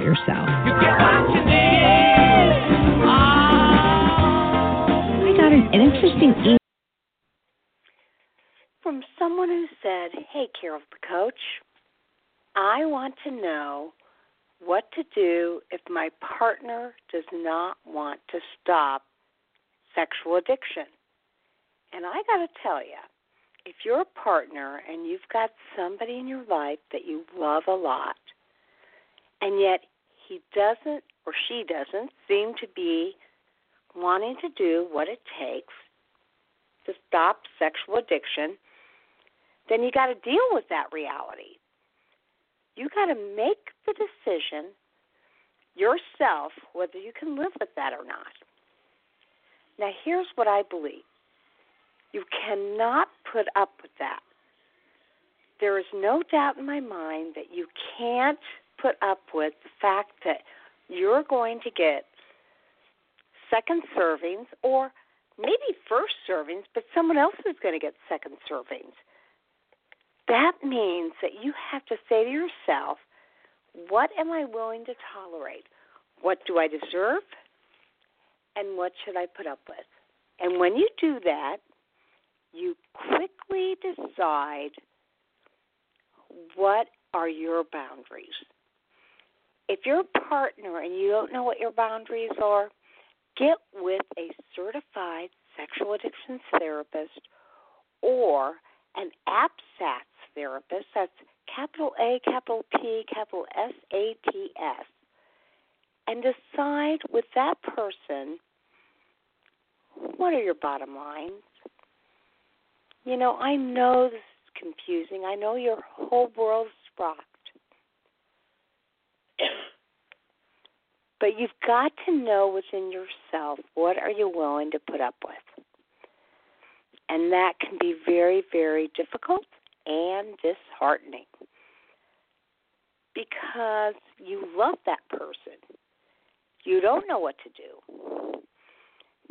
yourself? I got an, an interesting email. from someone who said, Hey, Carol the coach, I want to know what to do if my partner does not want to stop sexual addiction. And I got to tell you, if you're a partner and you've got somebody in your life that you love a lot, and yet he doesn't or she doesn't seem to be wanting to do what it takes to stop sexual addiction, then you got to deal with that reality. You got to make the decision yourself whether you can live with that or not. Now, here's what I believe you cannot put up with that. There is no doubt in my mind that you can't put up with the fact that you're going to get second servings or maybe first servings, but someone else is going to get second servings. That means that you have to say to yourself, what am I willing to tolerate? What do I deserve? And what should I put up with? And when you do that, you quickly decide what are your boundaries. If you're a partner and you don't know what your boundaries are, get with a certified sexual addictions therapist or an APSATS therapist. That's capital A, capital P, capital S A T S. And decide with that person what are your bottom lines. You know, I know this is confusing. I know your whole world's rocked. but you've got to know within yourself what are you willing to put up with. And that can be very, very difficult and disheartening because you love that person. You don't know what to do.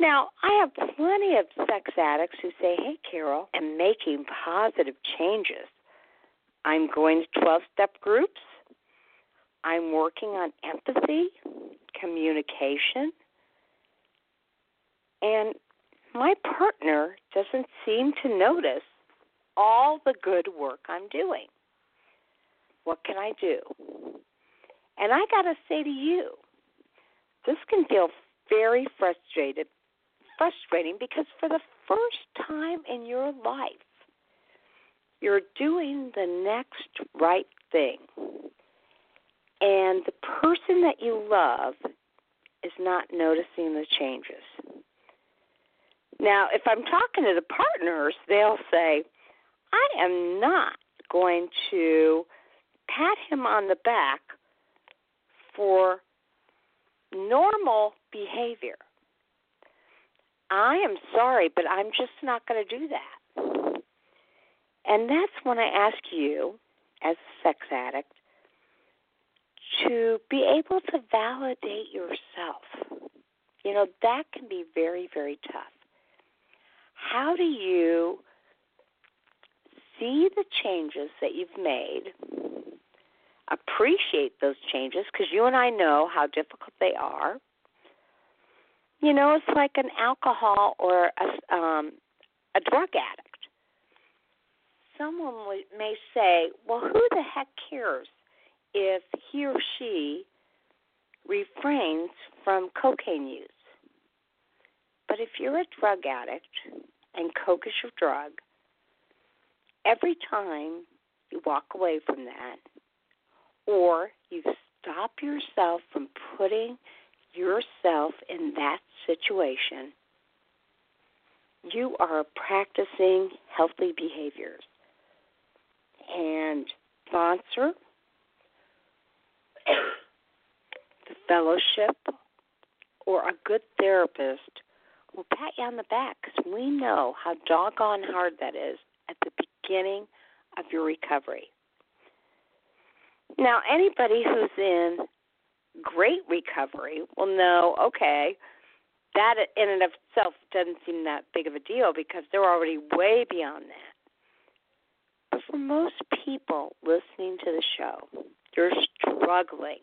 Now, I have plenty of sex addicts who say, Hey, Carol, I'm making positive changes. I'm going to 12 step groups. I'm working on empathy, communication, and my partner doesn't seem to notice all the good work I'm doing. What can I do? And I got to say to you, this can feel very frustrated, frustrating because for the first time in your life, you're doing the next right thing. And the person that you love is not noticing the changes. Now, if I'm talking to the partners, they'll say, I am not going to pat him on the back for normal behavior. I am sorry, but I'm just not going to do that. And that's when I ask you, as a sex addict, to be able to validate yourself. You know, that can be very, very tough. How do you see the changes that you've made, appreciate those changes, because you and I know how difficult they are? You know, it's like an alcohol or a, um, a drug addict. Someone may say, well, who the heck cares if he or she refrains from cocaine use? But if you're a drug addict and coke is your drug, every time you walk away from that, or you stop yourself from putting yourself in that situation, you are practicing healthy behaviors. And sponsor, the fellowship, or a good therapist will pat you on the back because we know how doggone hard that is at the beginning of your recovery. Now, anybody who's in great recovery will know okay, that in and of itself doesn't seem that big of a deal because they're already way beyond that. But for most people listening to the show, you're struggling.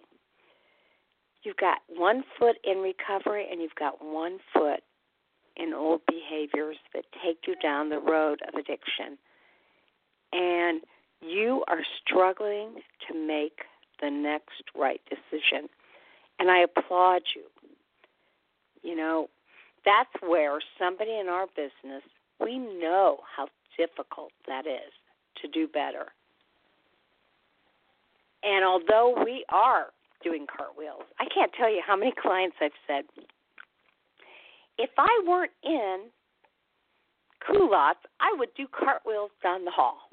You've got one foot in recovery and you've got one foot in old behaviors that take you down the road of addiction. And you are struggling to make the next right decision. And I applaud you. You know, that's where somebody in our business, we know how difficult that is to do better. And although we are doing cartwheels, I can't tell you how many clients I've said, if I weren't in culottes, I would do cartwheels down the hall.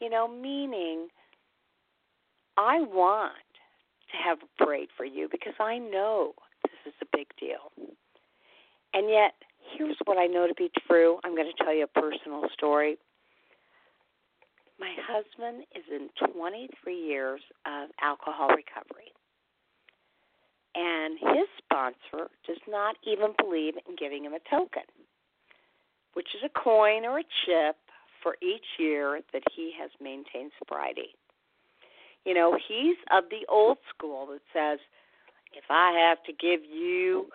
You know, meaning I want to have a parade for you because I know this is a big deal. And yet, here's what I know to be true. I'm going to tell you a personal story. My husband is in 23 years of alcohol recovery. And his sponsor does not even believe in giving him a token, which is a coin or a chip for each year that he has maintained sobriety. You know, he's of the old school that says, if I have to give you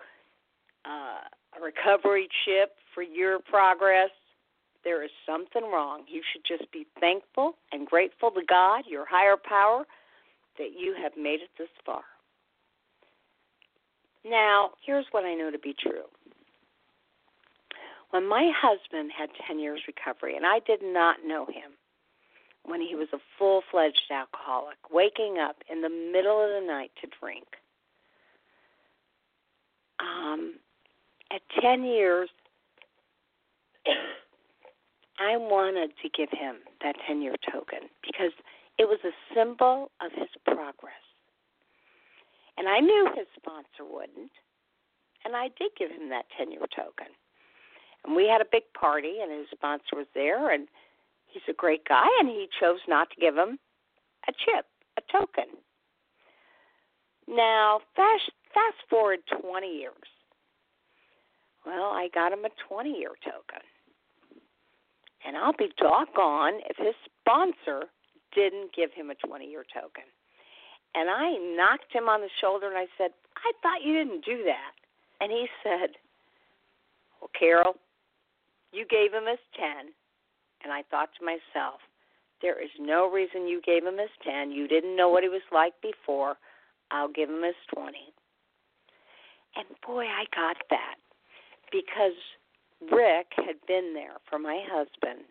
uh, a recovery chip for your progress, there is something wrong. You should just be thankful and grateful to God, your higher power, that you have made it this far. Now, here's what I know to be true. When my husband had 10 years recovery, and I did not know him when he was a full fledged alcoholic, waking up in the middle of the night to drink, um, at 10 years, I wanted to give him that 10 year token because it was a symbol of his progress. And I knew his sponsor wouldn't. And I did give him that 10 year token. And we had a big party, and his sponsor was there, and he's a great guy, and he chose not to give him a chip, a token. Now, fast, fast forward 20 years. Well, I got him a 20 year token. And I'll be doggone if his sponsor didn't give him a 20 year token. And I knocked him on the shoulder and I said, I thought you didn't do that. And he said, Well, Carol, you gave him his 10. And I thought to myself, there is no reason you gave him his 10. You didn't know what he was like before. I'll give him his 20. And boy, I got that because Rick had been there for my husband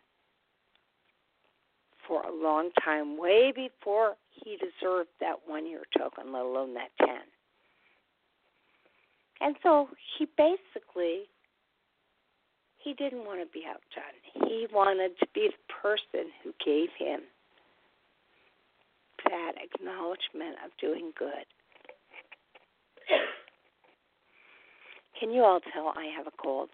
for a long time, way before he deserved that one year token, let alone that 10. And so he basically he didn't want to be outdone. He wanted to be the person who gave him that acknowledgement of doing good. Can you all tell I have a cold?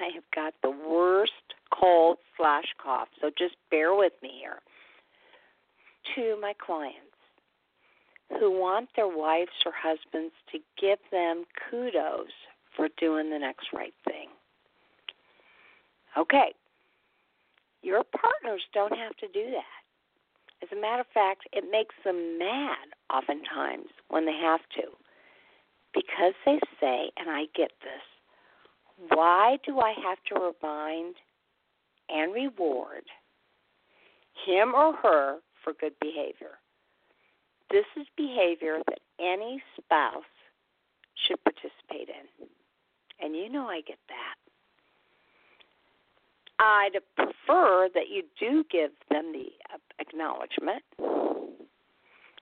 I have got the worst cold slash cough, so just bear with me here. To my clients who want their wives or husbands to give them kudos for doing the next right thing. Okay, your partners don't have to do that. As a matter of fact, it makes them mad oftentimes when they have to. Because they say, and I get this, why do I have to remind and reward him or her for good behavior? This is behavior that any spouse should participate in. And you know I get that. I'd prefer that you do give them the acknowledgement,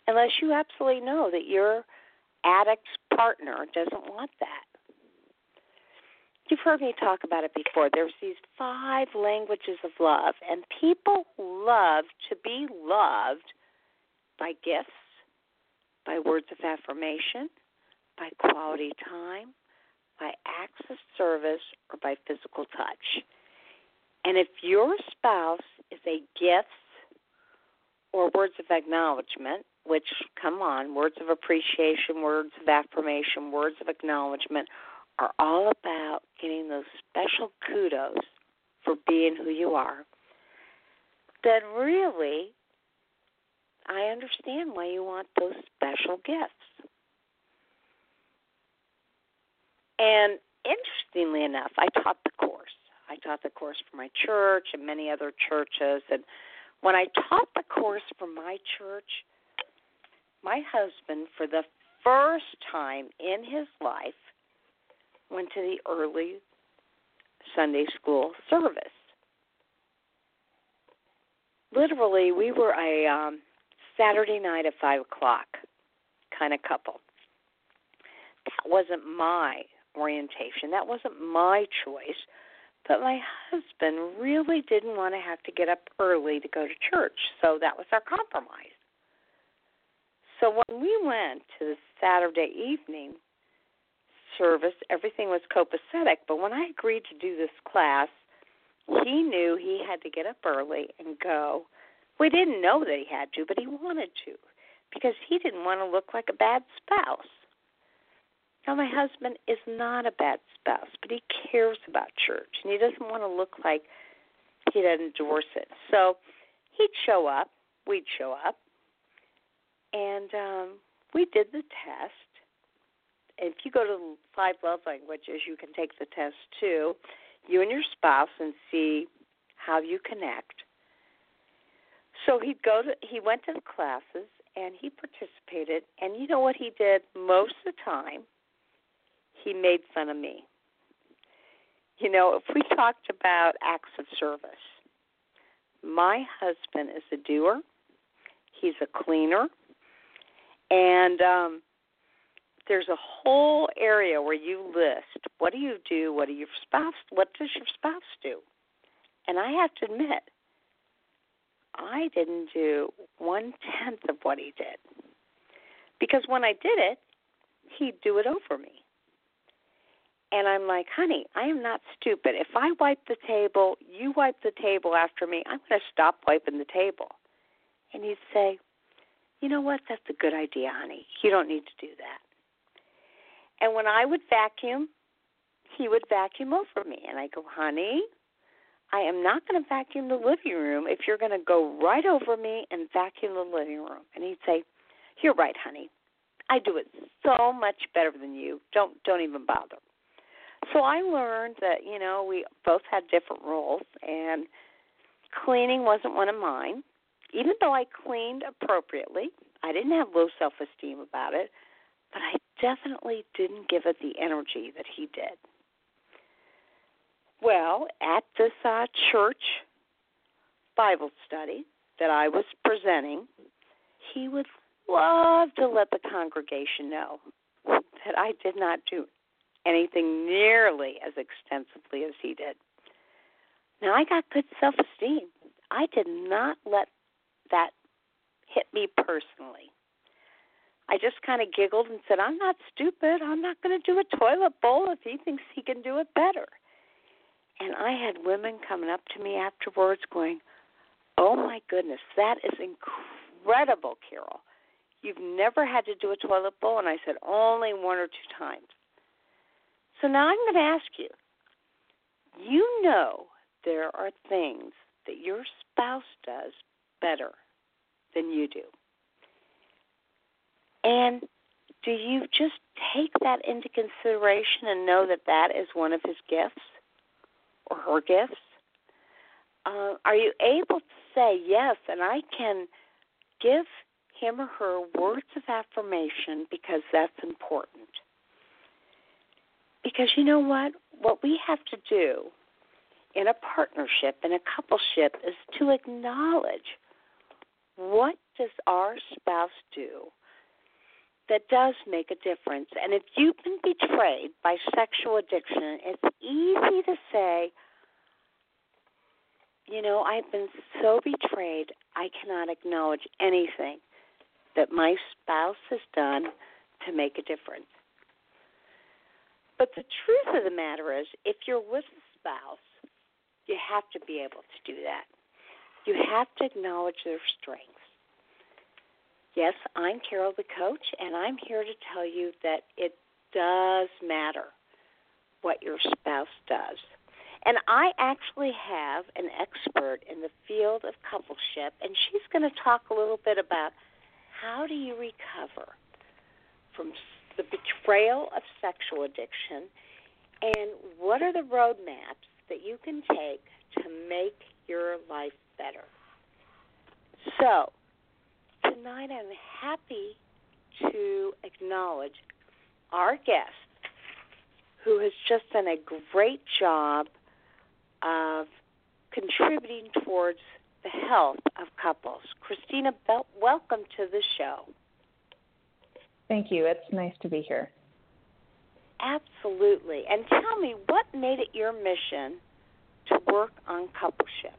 unless you absolutely know that your addict's partner doesn't want that. You've heard me talk about it before. There's these five languages of love, and people love to be loved by gifts, by words of affirmation, by quality time, by acts of service, or by physical touch. And if your spouse is a gifts or words of acknowledgement, which come on, words of appreciation, words of affirmation, words of acknowledgement are all about getting those special kudos for being who you are, then really I understand why you want those special gifts. And interestingly enough, I taught the course. I taught the course for my church and many other churches. And when I taught the course for my church, my husband, for the first time in his life, went to the early Sunday school service. Literally, we were a um, Saturday night at five o'clock kind of couple. That wasn't my orientation. That wasn't my choice. But my husband really didn't want to have to get up early to go to church, so that was our compromise. So when we went to the Saturday evening service, everything was copacetic. But when I agreed to do this class, he knew he had to get up early and go. We didn't know that he had to, but he wanted to because he didn't want to look like a bad spouse. Now, my husband is not a bad spouse, but he cares about church, and he doesn't want to look like he doesn't endorse it. So he'd show up, we'd show up, and um, we did the test. If you go to five love languages, you can take the test too, you and your spouse, and see how you connect. So he'd go to he went to the classes and he participated. And you know what he did? Most of the time he made fun of me. You know, if we talked about acts of service, my husband is a doer, he's a cleaner, and um, there's a whole area where you list what do you do, what do your spouse, what does your spouse do, and I have to admit, I didn't do one tenth of what he did, because when I did it, he'd do it over me. And I'm like, honey, I am not stupid. If I wipe the table, you wipe the table after me, I'm going to stop wiping the table. And he'd say, you know what? That's a good idea, honey. You don't need to do that. And when I would vacuum, he would vacuum over me. And I go, honey, I am not going to vacuum the living room if you're going to go right over me and vacuum the living room. And he'd say, you're right, honey. I do it so much better than you. Don't don't even bother. So I learned that, you know, we both had different roles and cleaning wasn't one of mine. Even though I cleaned appropriately, I didn't have low self esteem about it, but I definitely didn't give it the energy that he did. Well, at this uh, church Bible study that I was presenting, he would love to let the congregation know that I did not do anything nearly as extensively as he did. Now, I got good self esteem. I did not let that hit me personally. I just kind of giggled and said, I'm not stupid. I'm not going to do a toilet bowl if he thinks he can do it better. And I had women coming up to me afterwards going, Oh my goodness, that is incredible, Carol. You've never had to do a toilet bowl? And I said, Only one or two times. So now I'm going to ask you you know there are things that your spouse does better than you do. And do you just take that into consideration and know that that is one of his gifts or her gifts? Uh, are you able to say yes, and I can give him or her words of affirmation because that's important? Because you know what? What we have to do in a partnership, in a coupleship, is to acknowledge what does our spouse do that does make a difference. And if you've been betrayed by sexual addiction, it's easy to say, you know, I've been so betrayed, I cannot acknowledge anything that my spouse has done to make a difference. But the truth of the matter is, if you're with a spouse, you have to be able to do that. You have to acknowledge their strengths. Yes, I'm Carol the coach, and I'm here to tell you that it does matter what your spouse does. And I actually have an expert in the field of coupleship, and she's going to talk a little bit about how do you recover from the betrayal of sexual addiction, and what are the roadmaps that you can take to make your life better. So, tonight I'm happy to acknowledge our guest who has just done a great job of contributing towards the health of couples. Christina, Bell, welcome to the show. Thank you. It's nice to be here. Absolutely. And tell me, what made it your mission to work on coupleship?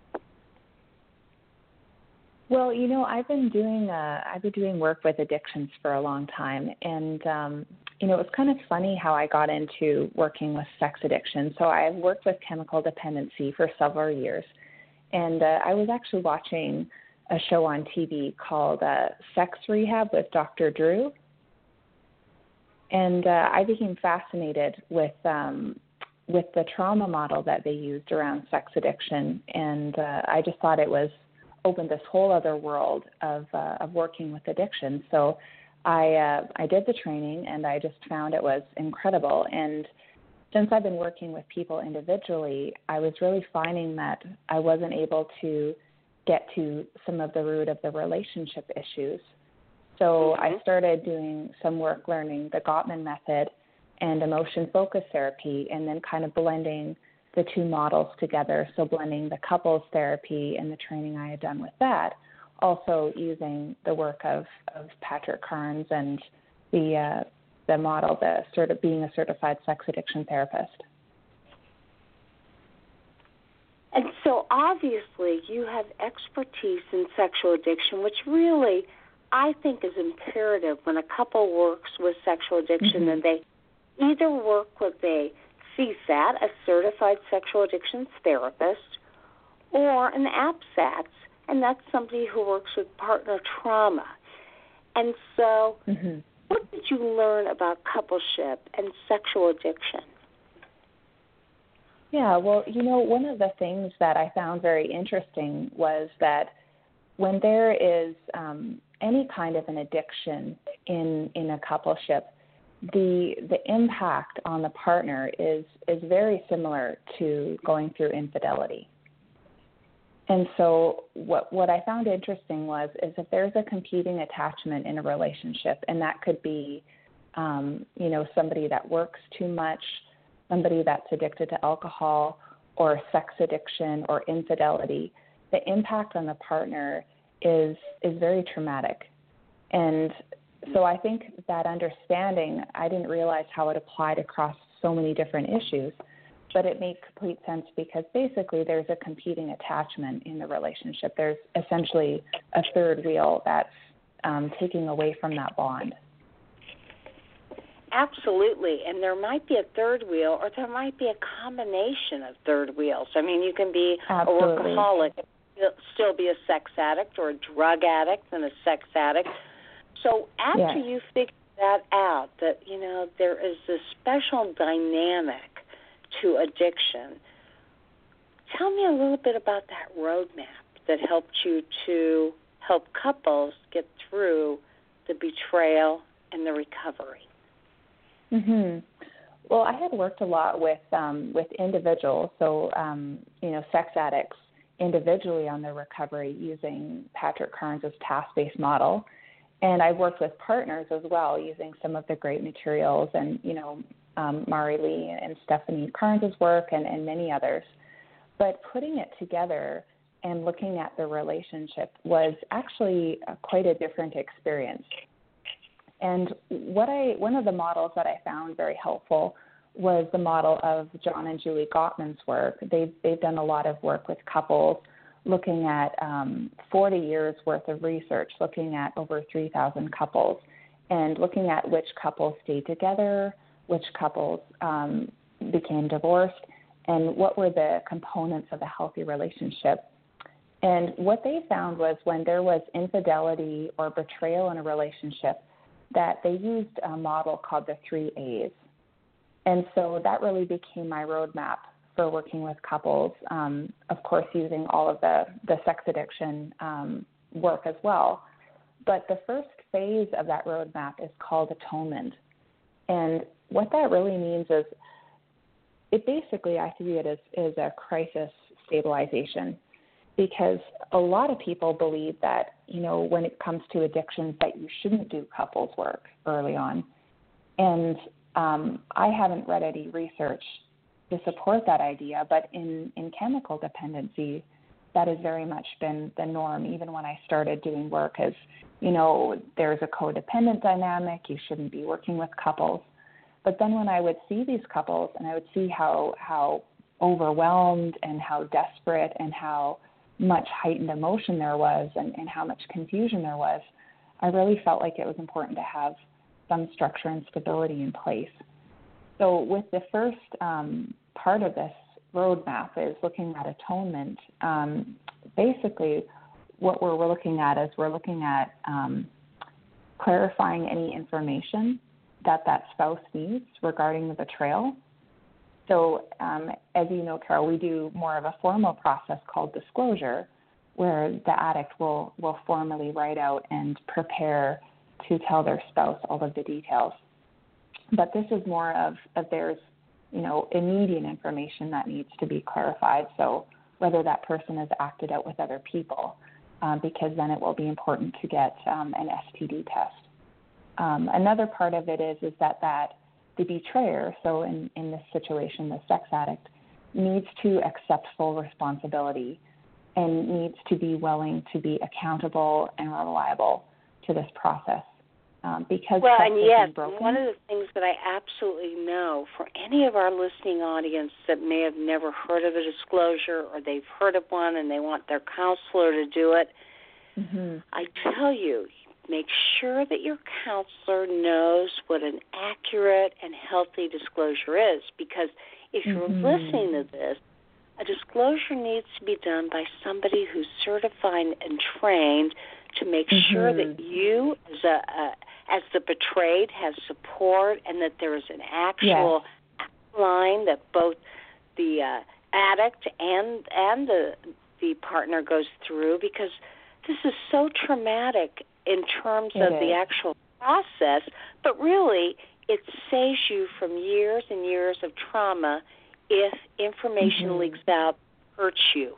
Well, you know, I've been doing uh, I've been doing work with addictions for a long time, and um, you know, it was kind of funny how I got into working with sex addiction. So I've worked with chemical dependency for several years, and uh, I was actually watching a show on TV called uh, Sex Rehab with Dr. Drew, and uh, I became fascinated with um, with the trauma model that they used around sex addiction, and uh, I just thought it was opened this whole other world of uh, of working with addiction. So I uh, I did the training, and I just found it was incredible. And since I've been working with people individually, I was really finding that I wasn't able to get to some of the root of the relationship issues. So mm-hmm. I started doing some work learning the Gottman method and emotion focus therapy, and then kind of blending the two models together. So blending the couples therapy and the training I had done with that, also using the work of, of Patrick Carnes and the uh, the model, the sort of being a certified sex addiction therapist. And so obviously you have expertise in sexual addiction, which really I think is imperative when a couple works with sexual addiction mm-hmm. and they either work with a CSAT, a certified sexual addictions therapist, or an APSAT, and that's somebody who works with partner trauma. And so, mm-hmm. what did you learn about coupleship and sexual addiction? Yeah, well, you know, one of the things that I found very interesting was that when there is um, any kind of an addiction in in a coupleship, the the impact on the partner is is very similar to going through infidelity. And so what what I found interesting was is if there's a competing attachment in a relationship, and that could be, um, you know, somebody that works too much, somebody that's addicted to alcohol, or sex addiction, or infidelity, the impact on the partner is is very traumatic. And so I think that understanding, I didn't realize how it applied across so many different issues, but it made complete sense because basically there's a competing attachment in the relationship. There's essentially a third wheel that's um, taking away from that bond. Absolutely, and there might be a third wheel, or there might be a combination of third wheels. I mean, you can be Absolutely. a workaholic, still be a sex addict, or a drug addict and a sex addict. So after yes. you figure that out, that you know there is this special dynamic to addiction. Tell me a little bit about that roadmap that helped you to help couples get through the betrayal and the recovery. Mhm. Well, I had worked a lot with um, with individuals, so um, you know, sex addicts individually on their recovery using Patrick Carnes' task-based model, and I've worked with partners as well using some of the great materials and you know um, Mari Lee and Stephanie Carnes' work and, and many others. But putting it together and looking at the relationship was actually a, quite a different experience. And what I one of the models that I found very helpful was the model of John and Julie Gottman's work. They've they've done a lot of work with couples, looking at um, 40 years worth of research, looking at over 3,000 couples, and looking at which couples stayed together, which couples um, became divorced, and what were the components of a healthy relationship. And what they found was when there was infidelity or betrayal in a relationship, that they used a model called the three A's. And so that really became my roadmap for working with couples, um, of course, using all of the, the sex addiction um, work as well. But the first phase of that roadmap is called atonement. And what that really means is it basically, I see it as, as a crisis stabilization because a lot of people believe that, you know, when it comes to addictions, that you shouldn't do couples work early on. And um, I haven't read any research to support that idea, but in, in chemical dependency, that has very much been the norm, even when I started doing work as, you know, there's a codependent dynamic, you shouldn't be working with couples. But then when I would see these couples and I would see how how overwhelmed and how desperate and how much heightened emotion there was and, and how much confusion there was, I really felt like it was important to have some structure and stability in place. So, with the first um, part of this roadmap is looking at atonement. Um, basically, what we're, we're, looking at is we're looking at um, clarifying any information that that spouse needs regarding the betrayal. So, um, as you know, Carol, we do more of a formal process called disclosure, where the addict will, will formally write out and prepare to tell their spouse all of the details. But this is more of, of there's, you know, immediate information that needs to be clarified. So whether that person has acted out with other people, um, because then it will be important to get um, an STD test. Um, another part of it is is that that the betrayer, so in, in this situation, the sex addict, needs to accept full responsibility and needs to be willing to be accountable and reliable to this process. Um, because well, and yes, one of the things that I absolutely know for any of our listening audience that may have never heard of a disclosure or they've heard of one and they want their counselor to do it, mm-hmm. I tell you, make sure that your counselor knows what an accurate and healthy disclosure is because if you're mm-hmm. listening to this, a disclosure needs to be done by somebody who's certified and trained to make mm-hmm. sure that you as a, a as the betrayed has support and that there is an actual yes. line that both the uh, addict and and the the partner goes through because this is so traumatic in terms it of is. the actual process, but really it saves you from years and years of trauma if information mm-hmm. leaks out hurts you.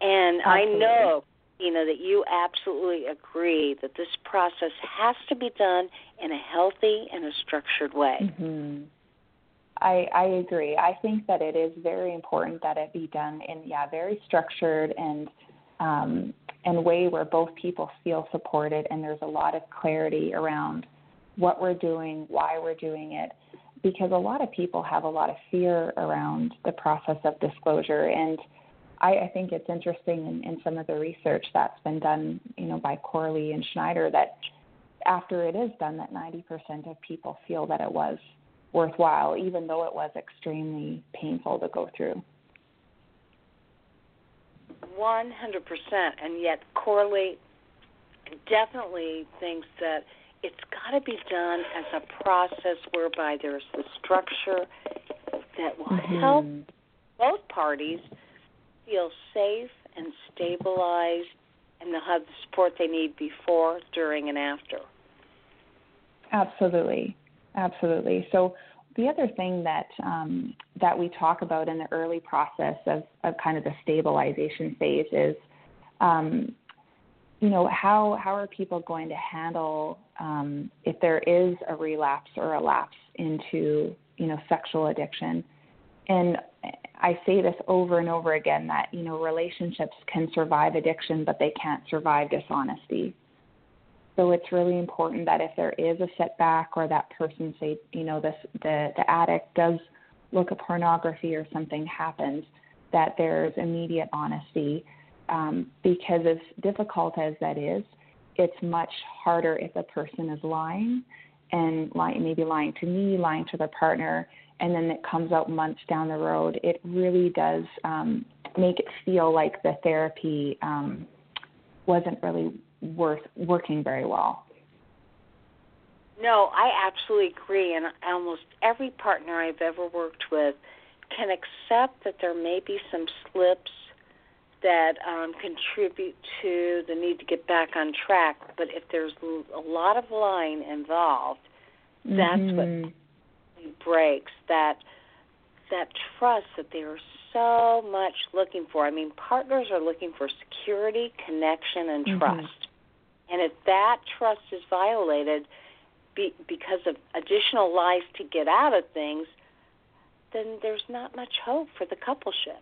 And Absolutely. I know, you know, that you absolutely agree that this process has to be done in a healthy and a structured way. Mm-hmm. I, I agree. I think that it is very important that it be done in yeah very structured and um, and way where both people feel supported and there's a lot of clarity around what we're doing, why we're doing it. because a lot of people have a lot of fear around the process of disclosure. And I, I think it's interesting in, in some of the research that's been done, you know, by Corley and Schneider that after it is done, that 90% of people feel that it was worthwhile, even though it was extremely painful to go through. 100%. And yet, Corley definitely thinks that it's got to be done as a process whereby there's the structure that will mm-hmm. help both parties feel safe and stabilized and they'll have the support they need before, during, and after. Absolutely, absolutely. So the other thing that um, that we talk about in the early process of, of kind of the stabilization phase is, um, you know, how how are people going to handle um, if there is a relapse or a lapse into you know sexual addiction? And I say this over and over again that you know relationships can survive addiction, but they can't survive dishonesty. So it's really important that if there is a setback or that person say you know this the the addict does look at pornography or something happens, that there's immediate honesty. Um, because as difficult as that is, it's much harder if a person is lying and lying, maybe lying to me, lying to their partner, and then it comes out months down the road, it really does um, make it feel like the therapy um, wasn't really worth working very well. No, I absolutely agree, and almost every partner I've ever worked with can accept that there may be some slips that um, contribute to the need to get back on track. But if there's a lot of lying involved, that's mm-hmm. what breaks that that trust that they are so much looking for. I mean, partners are looking for security, connection, and mm-hmm. trust. And if that trust is violated be, because of additional lies to get out of things, then there's not much hope for the coupleship.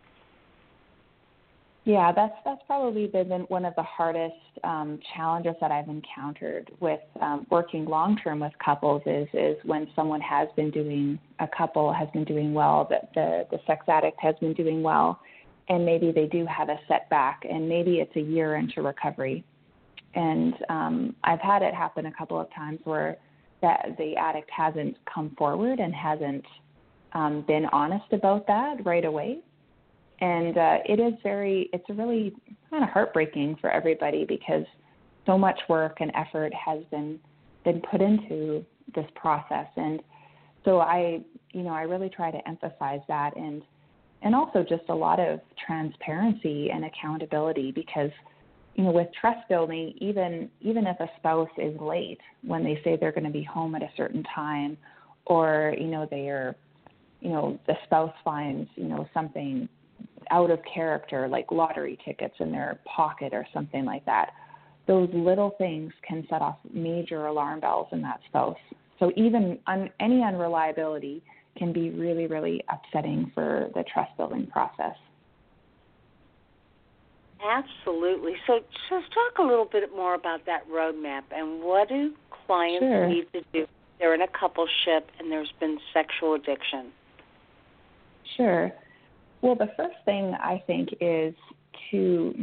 Yeah, that's that's probably been one of the hardest um, challenges that I've encountered with um, working long term with couples is is when someone has been doing a couple has been doing well, that the the sex addict has been doing well, and maybe they do have a setback, and maybe it's a year into recovery, and um, I've had it happen a couple of times where that the addict hasn't come forward and hasn't um, been honest about that right away and uh, it is very it's really kind of heartbreaking for everybody because so much work and effort has been been put into this process. And so i you know i really try to emphasize that and and also just a lot of transparency and accountability because you know with trust building even even if a spouse is late when they say they're going to be home at a certain time or you know they are you know the spouse finds you know something out of character, like lottery tickets in their pocket or something like that, those little things can set off major alarm bells in that spouse. So even un, any unreliability can be really, really upsetting for the trust building process. Absolutely. So just talk a little bit more about that roadmap and what do clients sure. need to do? They're in a coupleship and there's been sexual addiction. Sure. Well, the first thing I think is to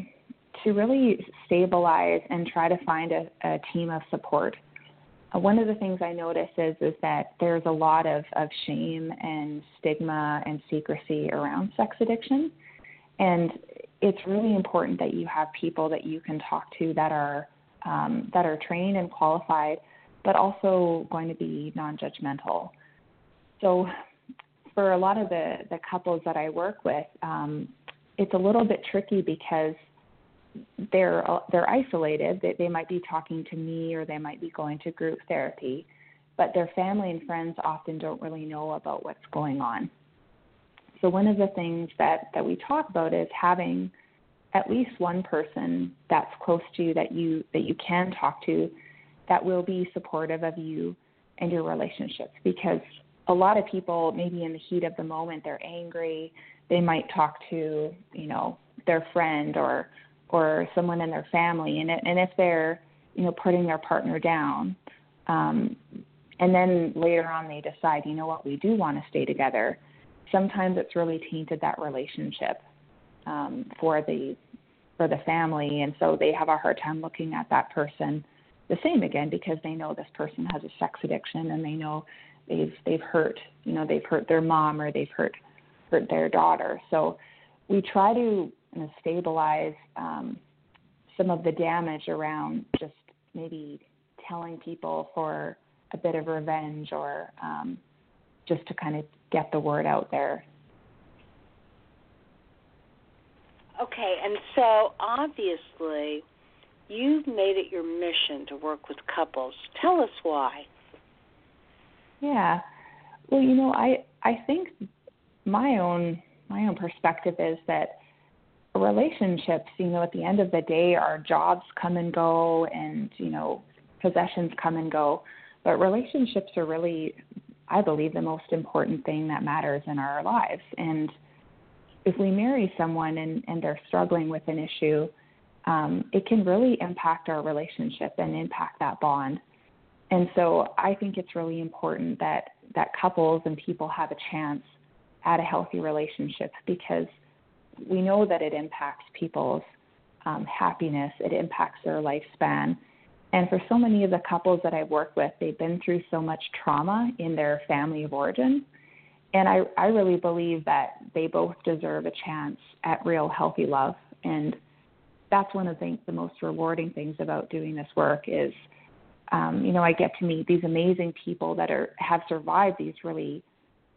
to really stabilize and try to find a, a team of support. Uh, one of the things I notice is is that there's a lot of, of shame and stigma and secrecy around sex addiction, and it's really important that you have people that you can talk to that are um, that are trained and qualified, but also going to be non-judgmental. So for a lot of the, the couples that I work with, um, it's a little bit tricky because they're they're isolated. They, they might be talking to me or they might be going to group therapy, but their family and friends often don't really know about what's going on. So one of the things that, that we talk about is having at least one person that's close to you that you that you can talk to that will be supportive of you and your relationships because a lot of people maybe in the heat of the moment they're angry they might talk to you know their friend or or someone in their family and it, and if they're you know putting their partner down um and then later on they decide, you know what, we do want to stay together. Sometimes it's really tainted that relationship um, for the for the family, and so they have a hard time looking at that person the same again because they know this person has a sex addiction and they know they've they've hurt you know they've hurt their mom or they've hurt hurt their daughter. So we try to you know, stabilize um, some of the damage around just maybe telling people for a bit of revenge or um, just to kind of get the word out there. Okay, and so obviously you've made it your mission to work with couples. Tell us why. Yeah. Well, you know, I I think my own my own perspective is that relationships, you know, at the end of the day, our jobs come and go, and you know, possessions come and go, but relationships are really, I believe, the most important thing that matters in our lives. And if we marry someone and and they're struggling with an issue, um, it can really impact our relationship and impact that bond. And so I think it's really important that that couples and people have a chance at a healthy relationship because we know that it impacts people's um, happiness, it impacts their lifespan. And for so many of the couples that I've worked with, they've been through so much trauma in their family of origin. And I, I really believe that they both deserve a chance at real healthy love. And that's one of the, the most rewarding things about doing this work is, um, you know, I get to meet these amazing people that are have survived these really,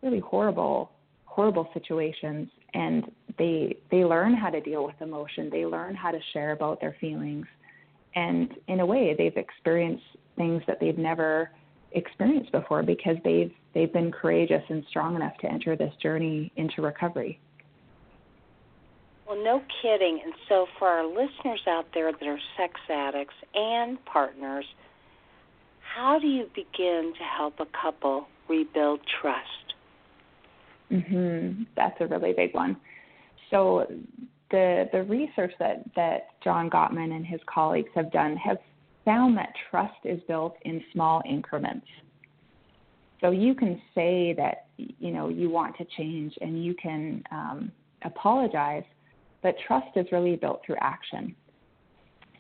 really horrible horrible situations. And they they learn how to deal with emotion. They learn how to share about their feelings. And in a way they've experienced things that they've never experienced before because they've they've been courageous and strong enough to enter this journey into recovery. Well no kidding. And so for our listeners out there that are sex addicts and partners how do you begin to help a couple rebuild trust Mm-hmm. That's a really big one. So the the research that that John Gottman and his colleagues have done has found that trust is built in small increments. So you can say that you know you want to change and you can um, apologize, but trust is really built through action.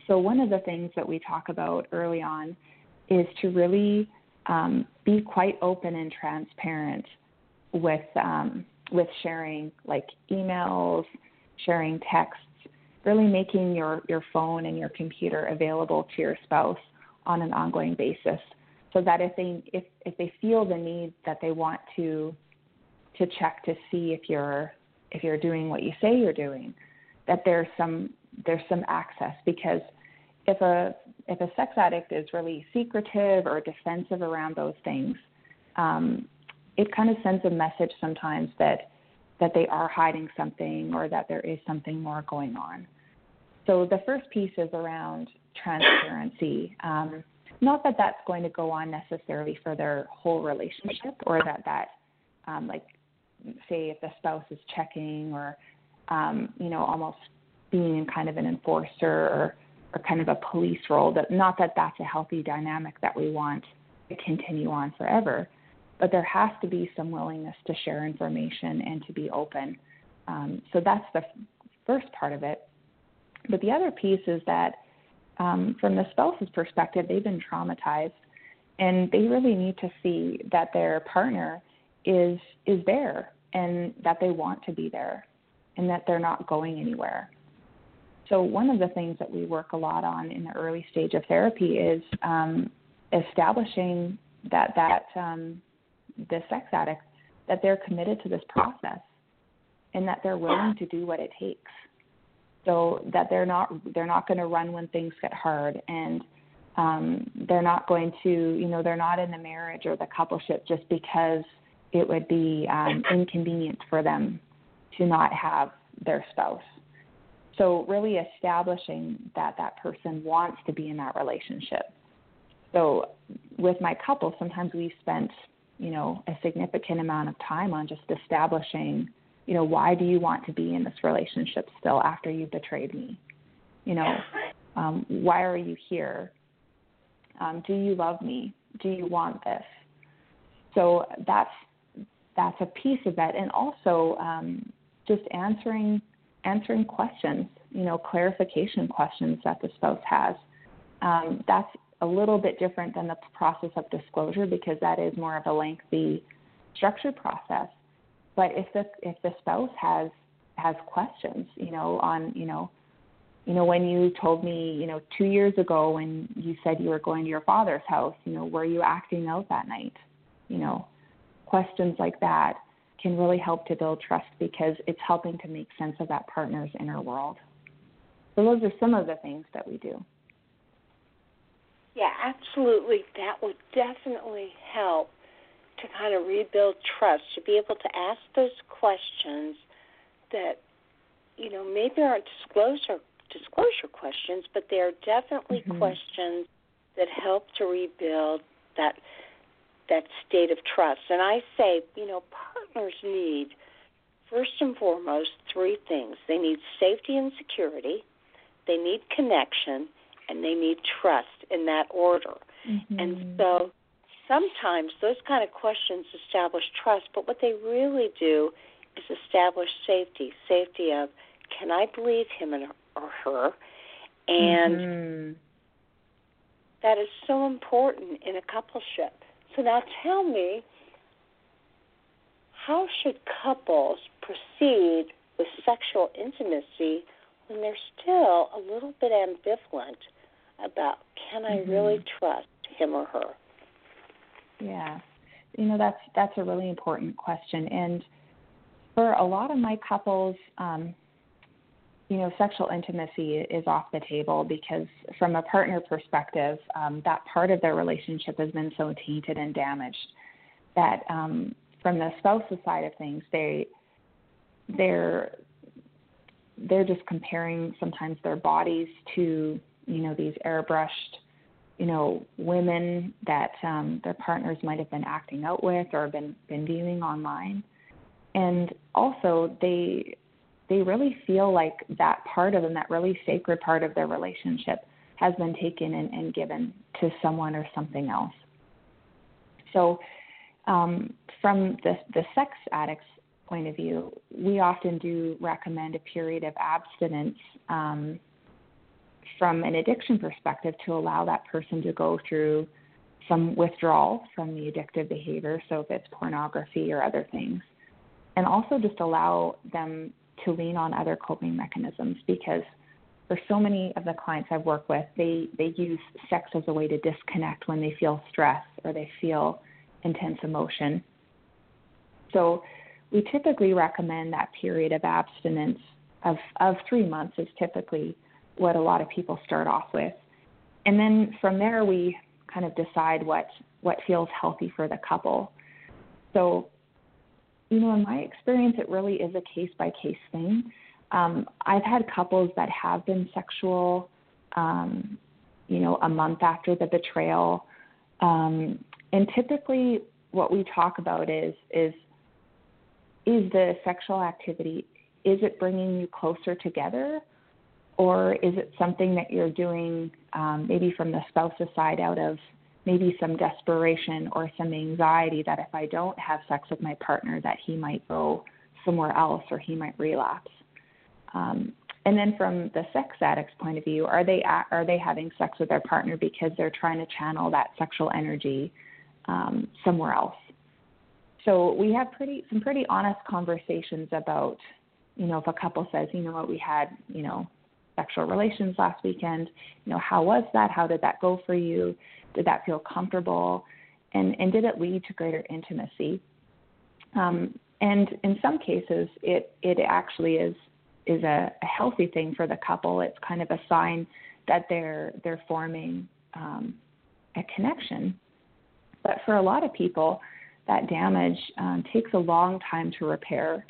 So one of the things that we talk about early on is to really um, be quite open and transparent with um, with sharing like emails, sharing texts, really making your, your phone and your computer available to your spouse on an ongoing basis so that if they if, if they feel the need that they want to to check to see if you're if you're doing what you say you're doing, that there's some there's some access because if a if a sex addict is really secretive or defensive around those things, um, it kind of sends a message sometimes that that they are hiding something or that there is something more going on. So the first piece is around transparency. Um, not that that's going to go on necessarily for their whole relationship, or that that um, like say if the spouse is checking or um, you know almost being kind of an enforcer or or kind of a police role. That not that that's a healthy dynamic that we want to continue on forever but there has to be some willingness to share information and to be open. Um, so that's the first part of it. But the other piece is that um, from the spouse's perspective, they've been traumatized, and they really need to see that their partner is is there and that they want to be there, and that they're not going anywhere. So one of the things that we work a lot on in the early stage of therapy is um, establishing that that um, the sex addict that they're committed to this process and that they're willing to do what it takes. So that they're not they're not going to run when things get hard and um, they're not going to you know they're not in the marriage or the coupleship just because it would be um, inconvenient for them to not have their spouse so really establishing that that person wants to be in that relationship so with my couple sometimes we spent you know, a significant amount of time on just establishing, you know, why do you want to be in this relationship still after you've betrayed me? You know, um, why are you here? Um, do you love me? Do you want this? So that's that's a piece of that, and also um, just answering answering questions, you know, clarification questions that the spouse has. Um, that's a little bit different than the process of disclosure because that is more of a lengthy, structured process. But if the if the spouse has has questions, you know, on you know, you know, when you told me, you know, two years ago when you said you were going to your father's house, you know, were you acting out that night? You know, questions like that can really help to build trust because it's helping to make sense of that partner's inner world. So those are some of the things that we do. Yeah, absolutely. That would definitely help to kind of rebuild trust, to be able to ask those questions that, you know, maybe aren't disclosure disclosure questions, but they are definitely mm-hmm. questions that help to rebuild that that state of trust. And I say, you know, partners need first and foremost three things. They need safety and security, they need connection, and they need trust in that order. Mm-hmm. And so sometimes those kind of questions establish trust, but what they really do is establish safety safety of can I believe him or her? And mm-hmm. that is so important in a coupleship. So now tell me, how should couples proceed with sexual intimacy when they're still a little bit ambivalent about can I mm-hmm. really trust him or her? Yeah. You know, that's that's a really important question. And for a lot of my couples, um, you know, sexual intimacy is off the table because, from a partner perspective, um, that part of their relationship has been so tainted and damaged that, um, from the spouse's side of things, they they're they're just comparing sometimes their bodies to you know these airbrushed you know women that um, their partners might have been acting out with or been been viewing online, and also they they really feel like that part of them, that really sacred part of their relationship, has been taken and, and given to someone or something else. So, um, from the, the sex addict's point of view, we often do recommend a period of abstinence um, from an addiction perspective to allow that person to go through some withdrawal from the addictive behavior, so if it's pornography or other things, and also just allow them to lean on other coping mechanisms because for so many of the clients I've worked with, they, they use sex as a way to disconnect when they feel stress or they feel intense emotion. So we typically recommend that period of abstinence of, of three months is typically what a lot of people start off with. And then from there we kind of decide what, what feels healthy for the couple. So you know, in my experience, it really is a case by case thing. Um, I've had couples that have been sexual, um, you know, a month after the betrayal, um, and typically what we talk about is is is the sexual activity is it bringing you closer together, or is it something that you're doing um, maybe from the spouse's side out of maybe some desperation or some anxiety that if I don't have sex with my partner, that he might go somewhere else or he might relapse. Um, and then from the sex addict's point of view, are they are they having sex with their partner because they're trying to channel that sexual energy um, somewhere else? So we have pretty some pretty honest conversations about, you know, if a couple says, you know what, we had, you know, sexual relations last weekend, you know, how was that? How did that go for you? Did that feel comfortable? And, and did it lead to greater intimacy? Um, and in some cases, it, it actually is, is a, a, healthy thing for the couple. It's kind of a sign that they're, they're forming um, a connection. But for a lot of people, that damage um, takes a long time to repair.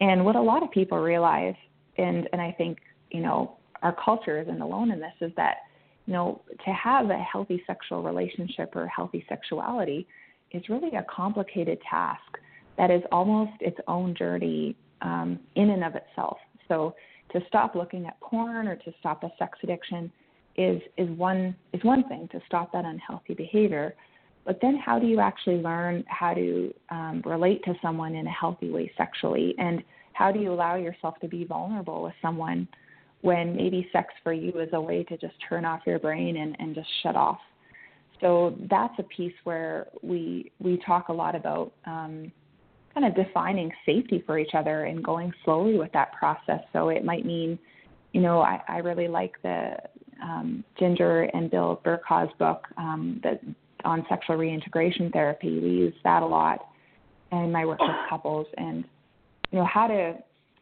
And what a lot of people realize, and, and I think, you know, our culture isn't alone in this, is that you know, to have a healthy sexual relationship or healthy sexuality is really a complicated task that is almost its own journey um, in and of itself. So to stop looking at porn or to stop a sex addiction is is one is one thing to stop that unhealthy behavior, but then how do you actually learn how to um, relate to someone in a healthy way sexually? And how do you allow yourself to be vulnerable with someone when maybe sex for you is a way to just turn off your brain and, and just shut off? So that's a piece where we we talk a lot about um, kind of defining safety for each other and going slowly with that process. So it might mean, you know, I, I really like the um, Ginger and Bill Bercaw's book um, that on sexual reintegration therapy. We use that a lot in my work with couples, and you know how to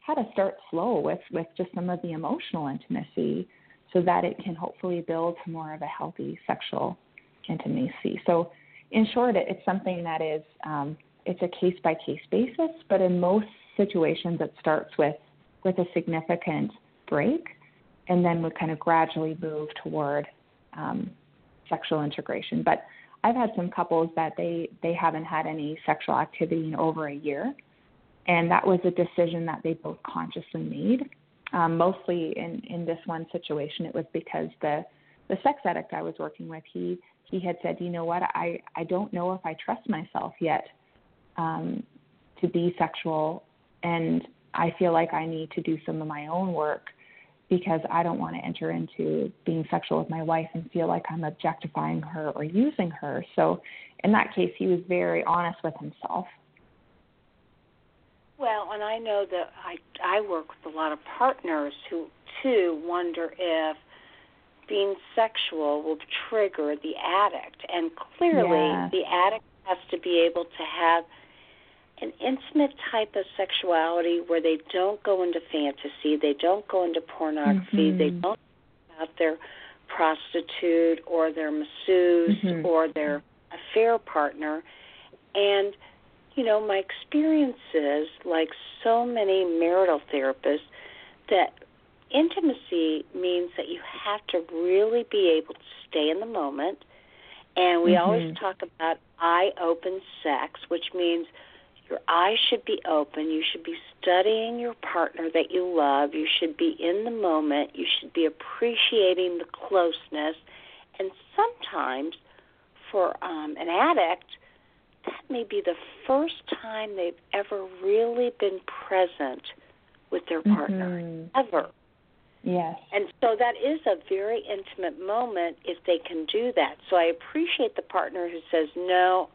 how to start slow with with just some of the emotional intimacy, so that it can hopefully build to more of a healthy sexual intimacy. So, in short, it, it's something that is um, it's a case by case basis, but in most situations, it starts with with a significant break, and then we kind of gradually move toward um, sexual integration. But I've had some couples that they they haven't had any sexual activity in over a year, and that was a decision that they both consciously made. Um, mostly in in this one situation, it was because the the sex addict I was working with he he had said, you know what, I I don't know if I trust myself yet um, to be sexual, and I feel like I need to do some of my own work because I don't want to enter into being sexual with my wife and feel like I'm objectifying her or using her. So in that case, he was very honest with himself. Well, and I know that I I work with a lot of partners who too wonder if being sexual will trigger the addict, and clearly the addict has to be able to have an intimate type of sexuality where they don't go into fantasy, they don't go into pornography, mm-hmm. they don't about their prostitute or their masseuse mm-hmm. or their affair partner. And, you know, my experience is, like so many marital therapists, that intimacy means that you have to really be able to stay in the moment. And we mm-hmm. always talk about eye open sex, which means your eyes should be open. You should be studying your partner that you love. You should be in the moment. You should be appreciating the closeness. And sometimes, for um, an addict, that may be the first time they've ever really been present with their partner, mm-hmm. ever. Yes. And so that is a very intimate moment if they can do that. So I appreciate the partner who says, No,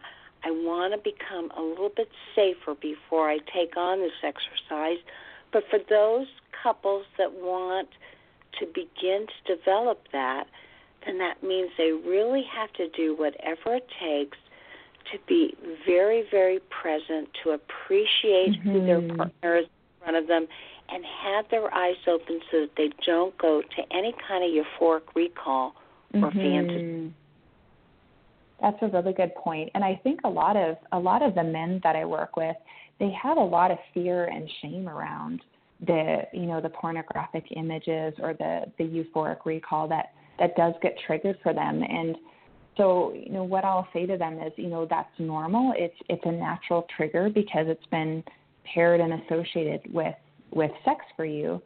I want to become a little bit safer before I take on this exercise. But for those couples that want to begin to develop that, then that means they really have to do whatever it takes to be very, very present, to appreciate mm-hmm. who their partner is in front of them, and have their eyes open so that they don't go to any kind of euphoric recall or mm-hmm. fantasy. That's a really good point. And I think a lot of a lot of the men that I work with, they have a lot of fear and shame around the you know the pornographic images or the the euphoric recall that that does get triggered for them and so you know what I'll say to them is you know that's normal. It's it's a natural trigger because it's been paired and associated with with sex for you.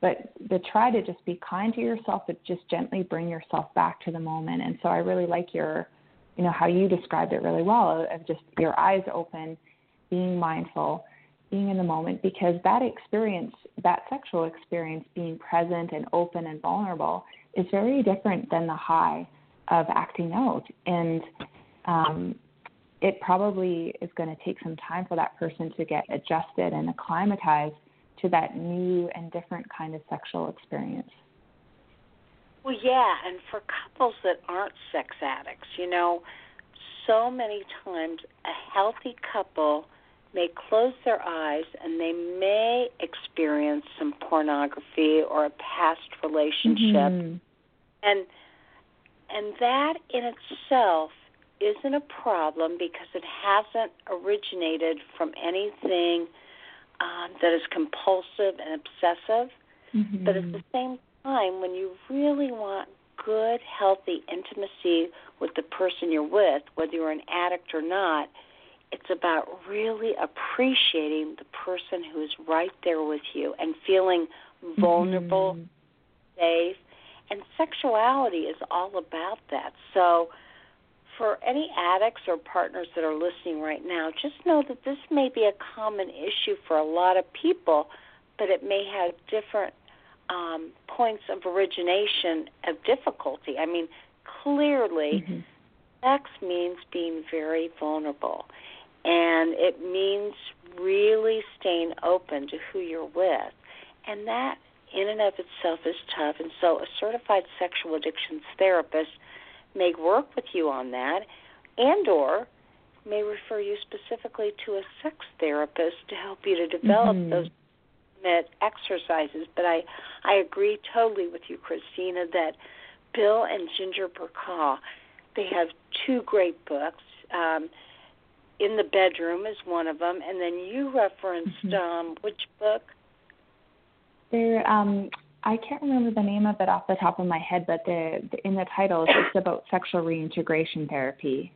But but try to just be kind to yourself but just gently bring yourself back to the moment. And so I really like your you know how you described it really well of just your eyes open being mindful being in the moment because that experience that sexual experience being present and open and vulnerable is very different than the high of acting out and um, it probably is going to take some time for that person to get adjusted and acclimatized to that new and different kind of sexual experience well, yeah, and for couples that aren't sex addicts, you know, so many times a healthy couple may close their eyes and they may experience some pornography or a past relationship. Mm-hmm. And and that in itself isn't a problem because it hasn't originated from anything um, that is compulsive and obsessive. Mm-hmm. But at the same time when you really want good, healthy intimacy with the person you're with, whether you're an addict or not, it's about really appreciating the person who is right there with you and feeling vulnerable, mm-hmm. safe. And sexuality is all about that. So, for any addicts or partners that are listening right now, just know that this may be a common issue for a lot of people, but it may have different um, points of origination of difficulty. I mean, clearly, mm-hmm. sex means being very vulnerable, and it means really staying open to who you're with, and that in and of itself is tough. And so, a certified sexual addictions therapist may work with you on that, and or may refer you specifically to a sex therapist to help you to develop mm-hmm. those exercises. But I I agree totally with you, Christina, that Bill and Ginger Bercaw, they have two great books. Um, in the bedroom is one of them, and then you referenced mm-hmm. um, which book? There, um, I can't remember the name of it off the top of my head, but the, the in the title it's about sexual reintegration therapy.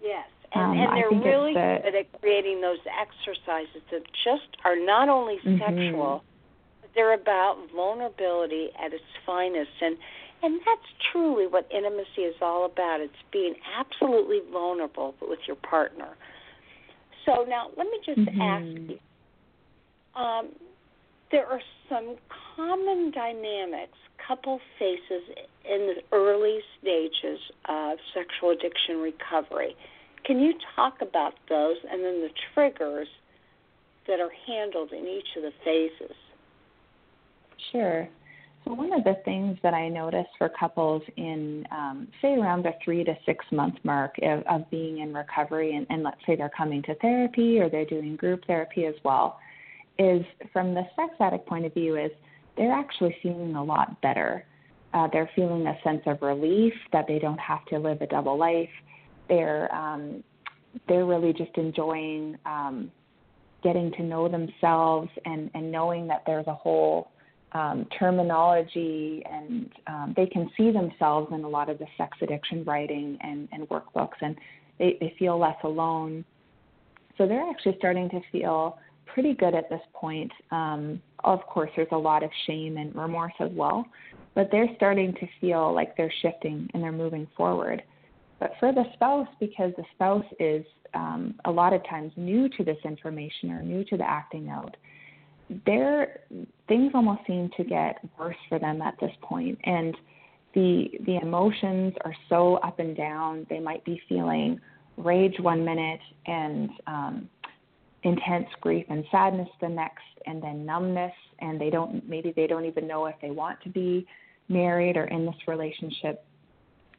Yes, and, um, and they're really the, good at creating those exercises that just are not only mm-hmm. sexual, but they're about vulnerability at its finest, and and that's truly what intimacy is all about. It's being absolutely vulnerable with your partner. So now, let me just mm-hmm. ask you. Um, there are some common dynamics couple faces in the early stages of sexual addiction recovery. Can you talk about those and then the triggers that are handled in each of the phases? Sure. So, one of the things that I notice for couples in, um, say, around the three to six month mark of, of being in recovery, and, and let's say they're coming to therapy or they're doing group therapy as well, is from the sex addict point of view is they're actually feeling a lot better. Uh, they're feeling a sense of relief that they don't have to live a double life. They're um, they're really just enjoying um, getting to know themselves and, and knowing that there's a whole um, terminology and um, they can see themselves in a lot of the sex addiction writing and, and workbooks and they, they feel less alone. So they're actually starting to feel pretty good at this point. Um, of course, there's a lot of shame and remorse as well, but they're starting to feel like they're shifting and they're moving forward. But for the spouse, because the spouse is um, a lot of times new to this information or new to the acting out, their things almost seem to get worse for them at this point, and the the emotions are so up and down. They might be feeling rage one minute and um, intense grief and sadness the next and then numbness and they don't maybe they don't even know if they want to be married or in this relationship.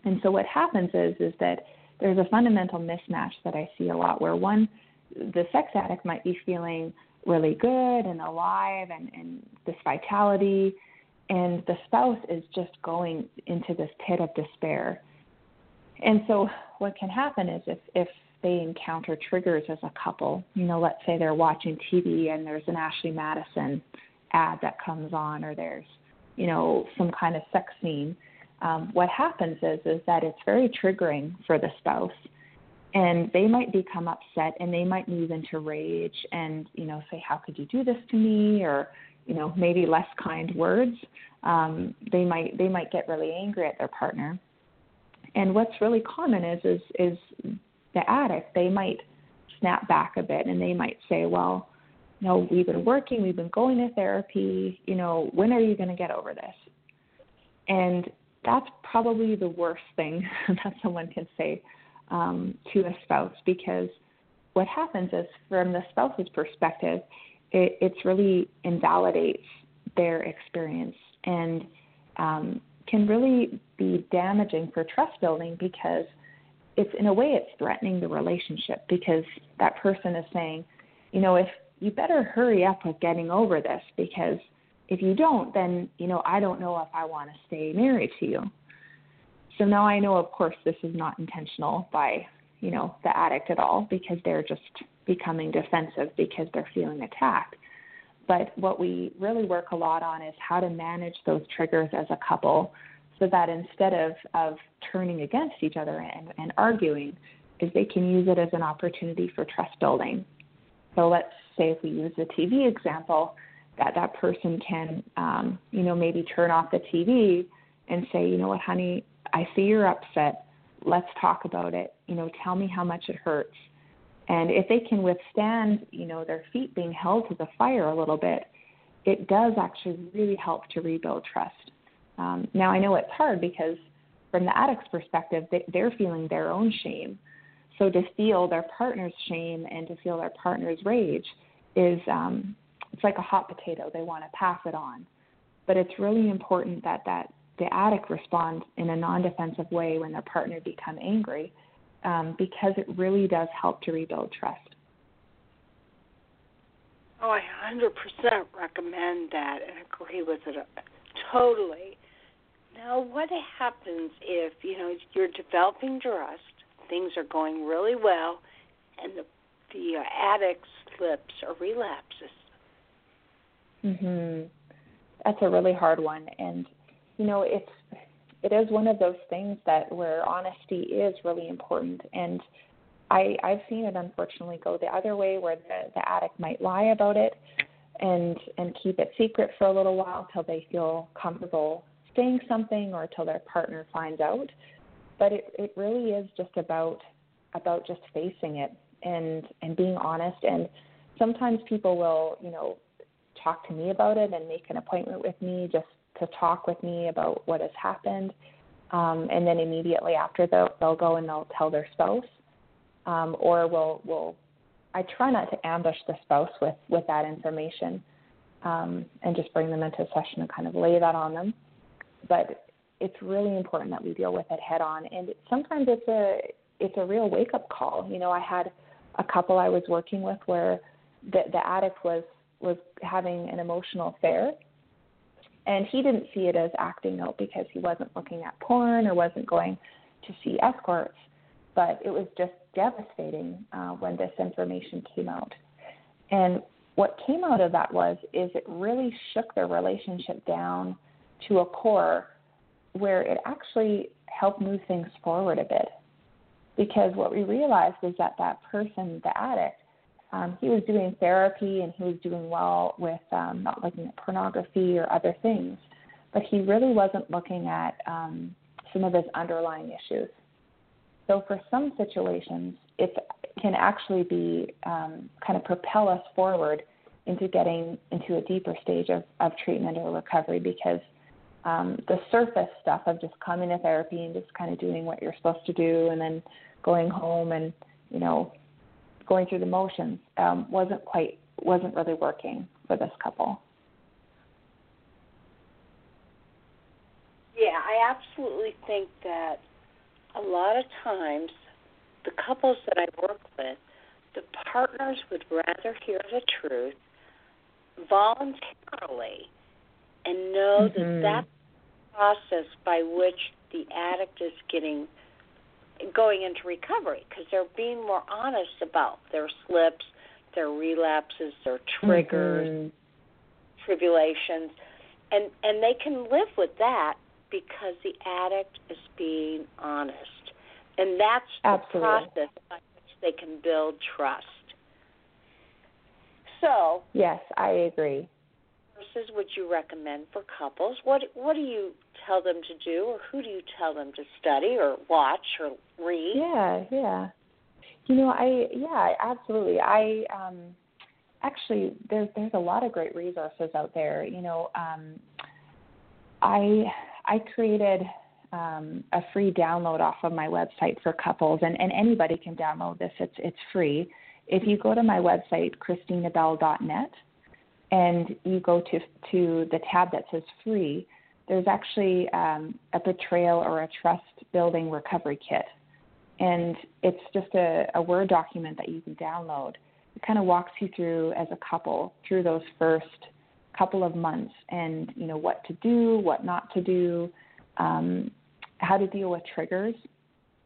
And so what happens is is that there's a fundamental mismatch that i see a lot where one the sex addict might be feeling really good and alive and, and this vitality and the spouse is just going into this pit of despair. And so what can happen is if if they encounter triggers as a couple. You know, let's say they're watching TV and there's an Ashley Madison ad that comes on, or there's, you know, some kind of sex scene. Um, what happens is is that it's very triggering for the spouse, and they might become upset and they might move into rage and you know say, "How could you do this to me?" or you know maybe less kind words. Um, they might they might get really angry at their partner. And what's really common is is is the addict, they might snap back a bit and they might say, well, you know, we've been working, we've been going to therapy, you know, when are you going to get over this? And that's probably the worst thing that someone can say um, to a spouse because what happens is, from the spouse's perspective, it it's really invalidates their experience and um, can really be damaging for trust building because it's in a way it's threatening the relationship because that person is saying, you know, if you better hurry up with getting over this because if you don't, then you know I don't know if I want to stay married to you. So now I know, of course, this is not intentional by you know the addict at all because they're just becoming defensive because they're feeling attacked. But what we really work a lot on is how to manage those triggers as a couple so that instead of, of turning against each other and, and arguing, is they can use it as an opportunity for trust building. So let's say if we use the TV example, that that person can, um, you know, maybe turn off the TV and say, you know what, honey, I see you're upset. let's talk about it. You know, tell me how much it hurts. And if they can withstand, you know, their feet being held to the fire a little bit, it does actually really help to rebuild trust. Um, now, I know it's hard because from the addict's perspective, they, they're feeling their own shame. So to feel their partner's shame and to feel their partner's rage is um, it's like a hot potato. They want to pass it on. But it's really important that, that the addict responds in a non-defensive way when their partner become angry um, because it really does help to rebuild trust. Oh, I 100% recommend that and agree with it uh, totally. Now, what happens if, you know, you're developing trust, things are going really well, and the the uh, addict slips or relapses? Mhm. That's a really hard one and you know, it's it is one of those things that where honesty is really important and I, I've seen it unfortunately go the other way where the, the addict might lie about it and and keep it secret for a little while till they feel comfortable saying something or till their partner finds out. But it, it really is just about about just facing it and and being honest and sometimes people will, you know, talk to me about it and make an appointment with me just to talk with me about what has happened. Um, and then immediately after they'll, they'll go and they'll tell their spouse um, or we'll we'll I try not to ambush the spouse with with that information um, and just bring them into a session and kind of lay that on them. But it's really important that we deal with it head on, and sometimes it's a it's a real wake up call. You know, I had a couple I was working with where the the addict was was having an emotional affair and he didn't see it as acting out because he wasn't looking at porn or wasn't going to see escorts but it was just devastating uh, when this information came out. And what came out of that was is it really shook their relationship down to a core where it actually helped move things forward a bit. Because what we realized is that that person, the addict, um, he was doing therapy and he was doing well with um, not looking at pornography or other things, but he really wasn't looking at um, some of his underlying issues. So for some situations, it can actually be um, kind of propel us forward into getting into a deeper stage of, of treatment or recovery because um, the surface stuff of just coming to therapy and just kind of doing what you're supposed to do and then going home and you know going through the motions um, wasn't quite wasn't really working for this couple. Yeah, I absolutely think that a lot of times the couples that I work with, the partners would rather hear the truth voluntarily and know mm-hmm. that that process by which the addict is getting going into recovery because they're being more honest about their slips, their relapses, their triggers, mm-hmm. tribulations, and and they can live with that because the addict is being honest. And that's the Absolutely. process by which they can build trust. So, yes, I agree. Versus would you recommend for couples? What what do you tell them to do, or who do you tell them to study, or watch, or read? Yeah, yeah. You know, I yeah, absolutely. I um actually there's there's a lot of great resources out there. You know, um I I created um, a free download off of my website for couples, and, and anybody can download this. It's it's free. If you go to my website, christinabell.net, and you go to to the tab that says free, there's actually um, a betrayal or a trust building recovery kit, and it's just a, a Word document that you can download. It kind of walks you through as a couple through those first couple of months and you know what to do, what not to do, um, how to deal with triggers.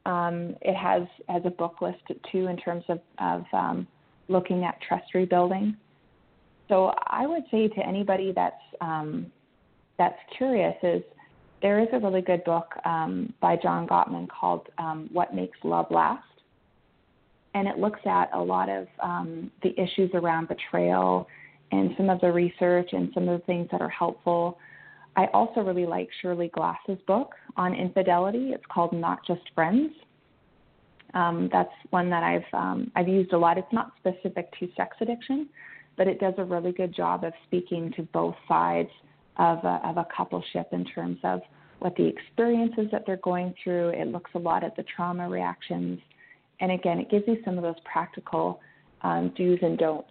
Um, it has has a book list too in terms of, of um, looking at trust rebuilding. So I would say to anybody that's um, that's curious is there is a really good book um, by John Gottman called um, What Makes Love Last, and it looks at a lot of um, the issues around betrayal and some of the research and some of the things that are helpful. I also really like Shirley Glass's book on infidelity. It's called Not Just Friends. Um, that's one that I've um, I've used a lot. It's not specific to sex addiction, but it does a really good job of speaking to both sides of a, of a coupleship in terms of what the experiences that they're going through. It looks a lot at the trauma reactions, and again, it gives you some of those practical um, do's and don'ts.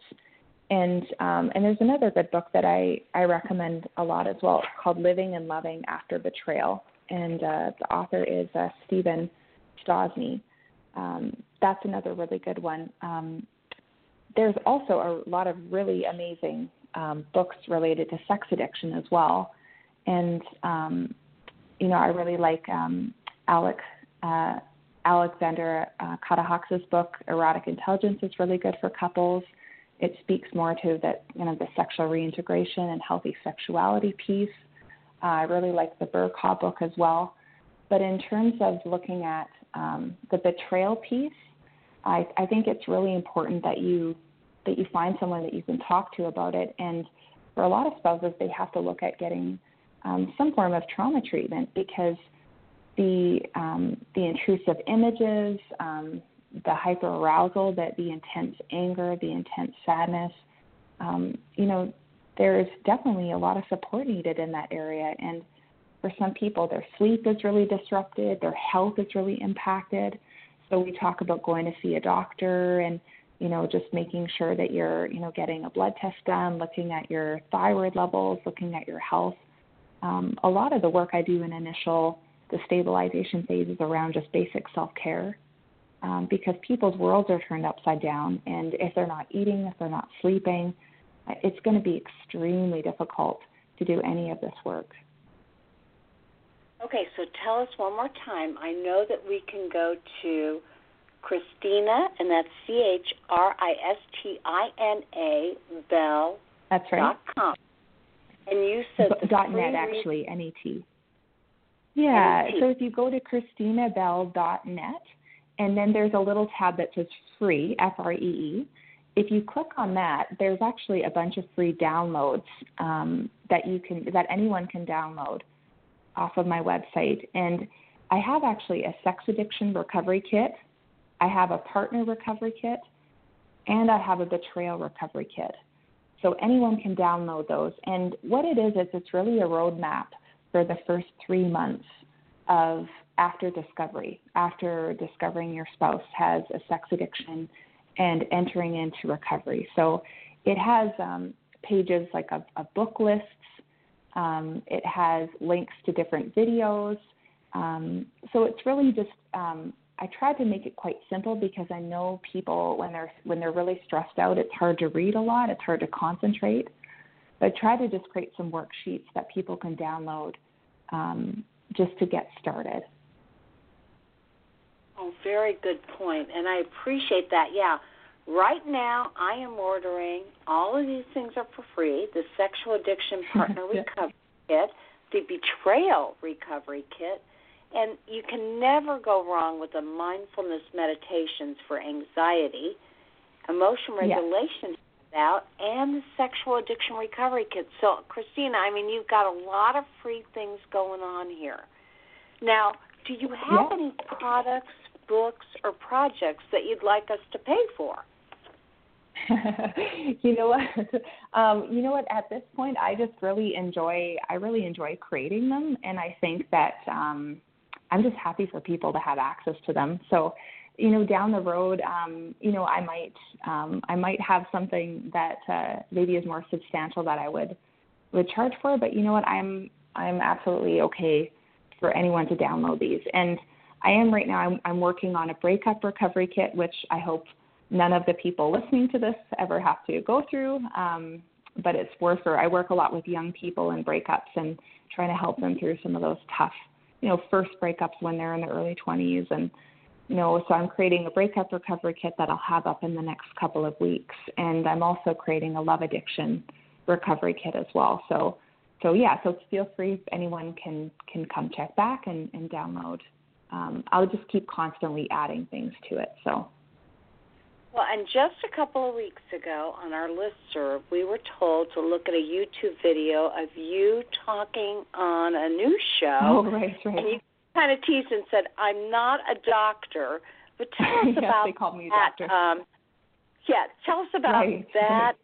And um, and there's another good book that I I recommend a lot as well called Living and Loving After Betrayal, and uh, the author is uh, Steven Stosny. Um, that's another really good one. Um, there's also a lot of really amazing um, books related to sex addiction as well, and um, you know I really like um, Alec. Uh, Alexandra uh, book, Erotic Intelligence, is really good for couples. It speaks more to that, you know, the sexual reintegration and healthy sexuality piece. Uh, I really like the Bercaw book as well. But in terms of looking at um, the betrayal piece, I, I think it's really important that you that you find someone that you can talk to about it. And for a lot of spouses, they have to look at getting um, some form of trauma treatment because the um, the intrusive images, um, the hyperarousal, that the intense anger, the intense sadness, um, you know, there's definitely a lot of support needed in that area. And for some people, their sleep is really disrupted, their health is really impacted. So we talk about going to see a doctor and you know just making sure that you're you know getting a blood test done, looking at your thyroid levels, looking at your health. Um, a lot of the work I do in initial the stabilization phase is around just basic self care. Um, because people's worlds are turned upside down, and if they're not eating, if they're not sleeping, it's going to be extremely difficult to do any of this work. Okay, so tell us one more time. I know that we can go to Christina, and that's C H R I S T I N A Bell. That's right. Dot com. And you said B- dot net actually N E T. Yeah. So if you go to christinabell.net, and then there's a little tab that says free, F R E E. If you click on that, there's actually a bunch of free downloads um, that you can that anyone can download off of my website. And I have actually a sex addiction recovery kit, I have a partner recovery kit, and I have a betrayal recovery kit. So anyone can download those. And what it is is it's really a roadmap for the first three months of after discovery, after discovering your spouse has a sex addiction and entering into recovery. So it has um, pages like a, a book lists. Um, it has links to different videos. Um, so it's really just um, I tried to make it quite simple because I know people when they're when they're really stressed out, it's hard to read a lot. It's hard to concentrate. But I try to just create some worksheets that people can download um, just to get started. Oh, very good point, and I appreciate that. Yeah, right now I am ordering all of these things are for free: the sexual addiction partner yeah. recovery kit, the betrayal recovery kit, and you can never go wrong with the mindfulness meditations for anxiety, emotion regulation out and the sexual addiction recovery kit. So, Christina, I mean, you've got a lot of free things going on here. Now, do you have yeah. any products, books, or projects that you'd like us to pay for? you know what? Um, you know what? At this point, I just really enjoy. I really enjoy creating them, and I think that um, I'm just happy for people to have access to them. So, you know, down the road, um, you know, I might um, I might have something that uh, maybe is more substantial that I would would charge for. But you know what? I'm I'm absolutely okay for anyone to download these. And I am right now. I'm, I'm working on a breakup recovery kit, which I hope none of the people listening to this ever have to go through. Um, but it's worth it. I work a lot with young people in breakups and trying to help them through some of those tough, you know, first breakups when they're in their early 20s and you know, so I'm creating a breakup recovery kit that I'll have up in the next couple of weeks, and I'm also creating a love addiction recovery kit as well. So, so yeah, so feel free. Anyone can can come check back and, and download. Um, I'll just keep constantly adding things to it. So. Well, and just a couple of weeks ago on our list serve, we were told to look at a YouTube video of you talking on a news show. Oh, right, right. And you kind of teased and said, I'm not a doctor, But tell us yes, about they call me that. doctor. Um, yeah, tell us about Right. that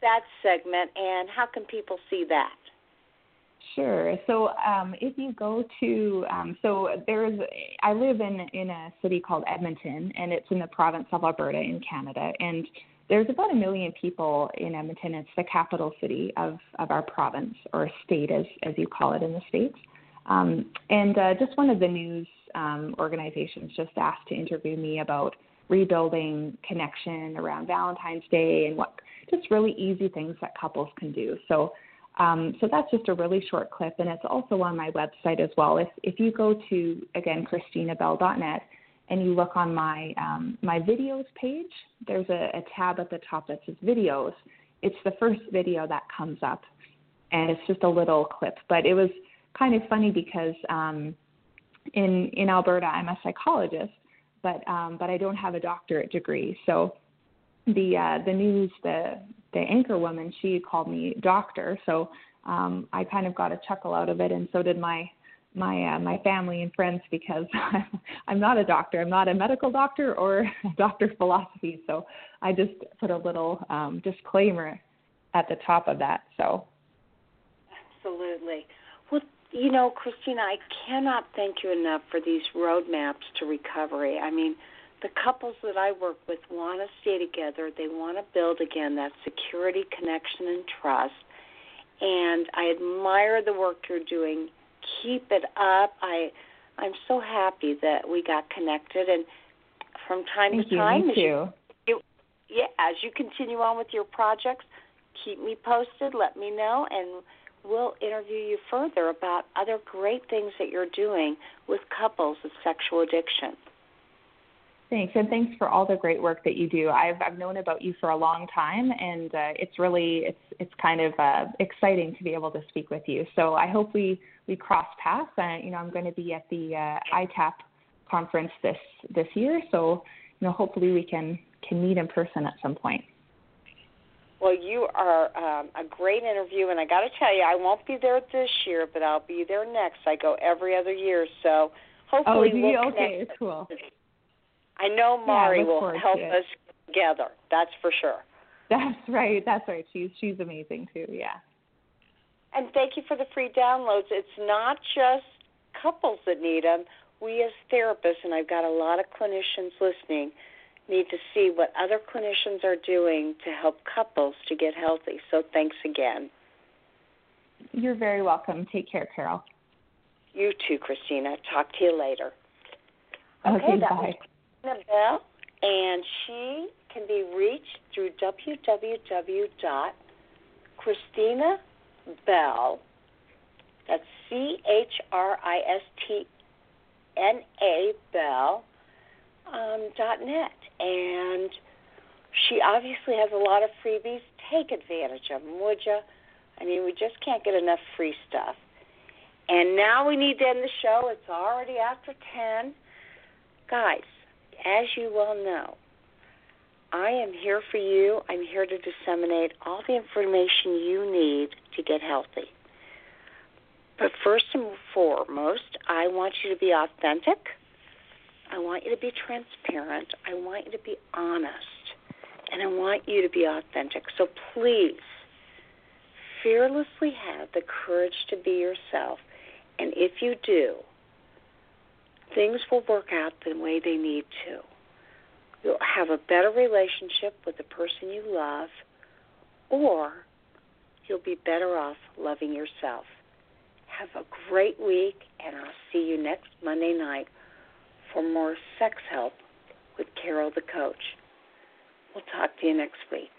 that segment and how can people see that? Sure. So um, if you go to, um, so there's, I live in in a city called Edmonton, and it's in the province of Alberta in Canada, and there's about a million people in Edmonton. It's the capital city of of our province or state, as as you call it in the states. Um, and uh, just one of the news um, organizations just asked to interview me about rebuilding connection around Valentine's Day and what just really easy things that couples can do. So um, so that's just a really short clip, and it's also on my website as well. If if you go to again christinabell.net and you look on my um, my videos page, there's a, a tab at the top that says videos. It's the first video that comes up, and it's just a little clip. But it was kind of funny because um, in in Alberta, I'm a psychologist, but um, but I don't have a doctorate degree, so the uh, the news the the anchor woman she called me doctor. So um i kind of got a chuckle out of it and so did my my uh, my family and friends because I'm, not a doctor. I'm not a medical doctor or a doctor of philosophy. So i just put a little um disclaimer at the top of that. So. Absolutely. Well, you know, Christina, I cannot thank you enough for these roadmaps to recovery. I mean, the couples that I work with want to stay together. They want to build again that security, connection, and trust. And I admire the work you're doing. Keep it up. I I'm so happy that we got connected. And from time thank to you time, me as you too yeah, as you continue on with your projects, keep me posted, let me know, and we'll interview you further about other great things that you're doing with couples with sexual addiction. Thanks, and thanks for all the great work that you do. I've I've known about you for a long time, and uh, it's really it's it's kind of uh, exciting to be able to speak with you. So I hope we we cross paths. Uh, you know, I'm going to be at the uh, ITAP conference this this year, so you know, hopefully we can can meet in person at some point. Well, you are um, a great interview, and I got to tell you, I won't be there this year, but I'll be there next. I go every other year, so hopefully oh, we'll you? connect. Okay, cool. I know Yeah, Mari look will help us together. That's for sure. That's right. That's right. She's she's amazing too. Yeah. And thank you for the free downloads. It's not just couples that need them. We as therapists, and I've got a lot of clinicians listening, need to see what other clinicians are doing to help couples to get healthy. So thanks again. You're very welcome. Take care, Carol. You too, Christina. Talk to you later. Okay, that bye. Bell, and she can be reached through www.christinabell, that's C-H-R-I-S-T-N-A, Bell, um, dot net. And she obviously has a lot of freebies. Take advantage of them, would you? I mean, we just can't get enough free stuff. And now we need to end the show. It's already after 10. Guys, as you well know, I am here for you. I'm here to disseminate all the information you need to get healthy. But first and foremost, I want you to be authentic. I want you to be transparent. I want you to be honest. And I want you to be authentic. So please, fearlessly have the courage to be yourself. And if you do, things will work out the way they need to. You'll have a better relationship with the person you love, or you'll be better off loving yourself. Have a great week, and I'll see you next Monday night for more sex help with Carol the Coach. We'll talk to you next week.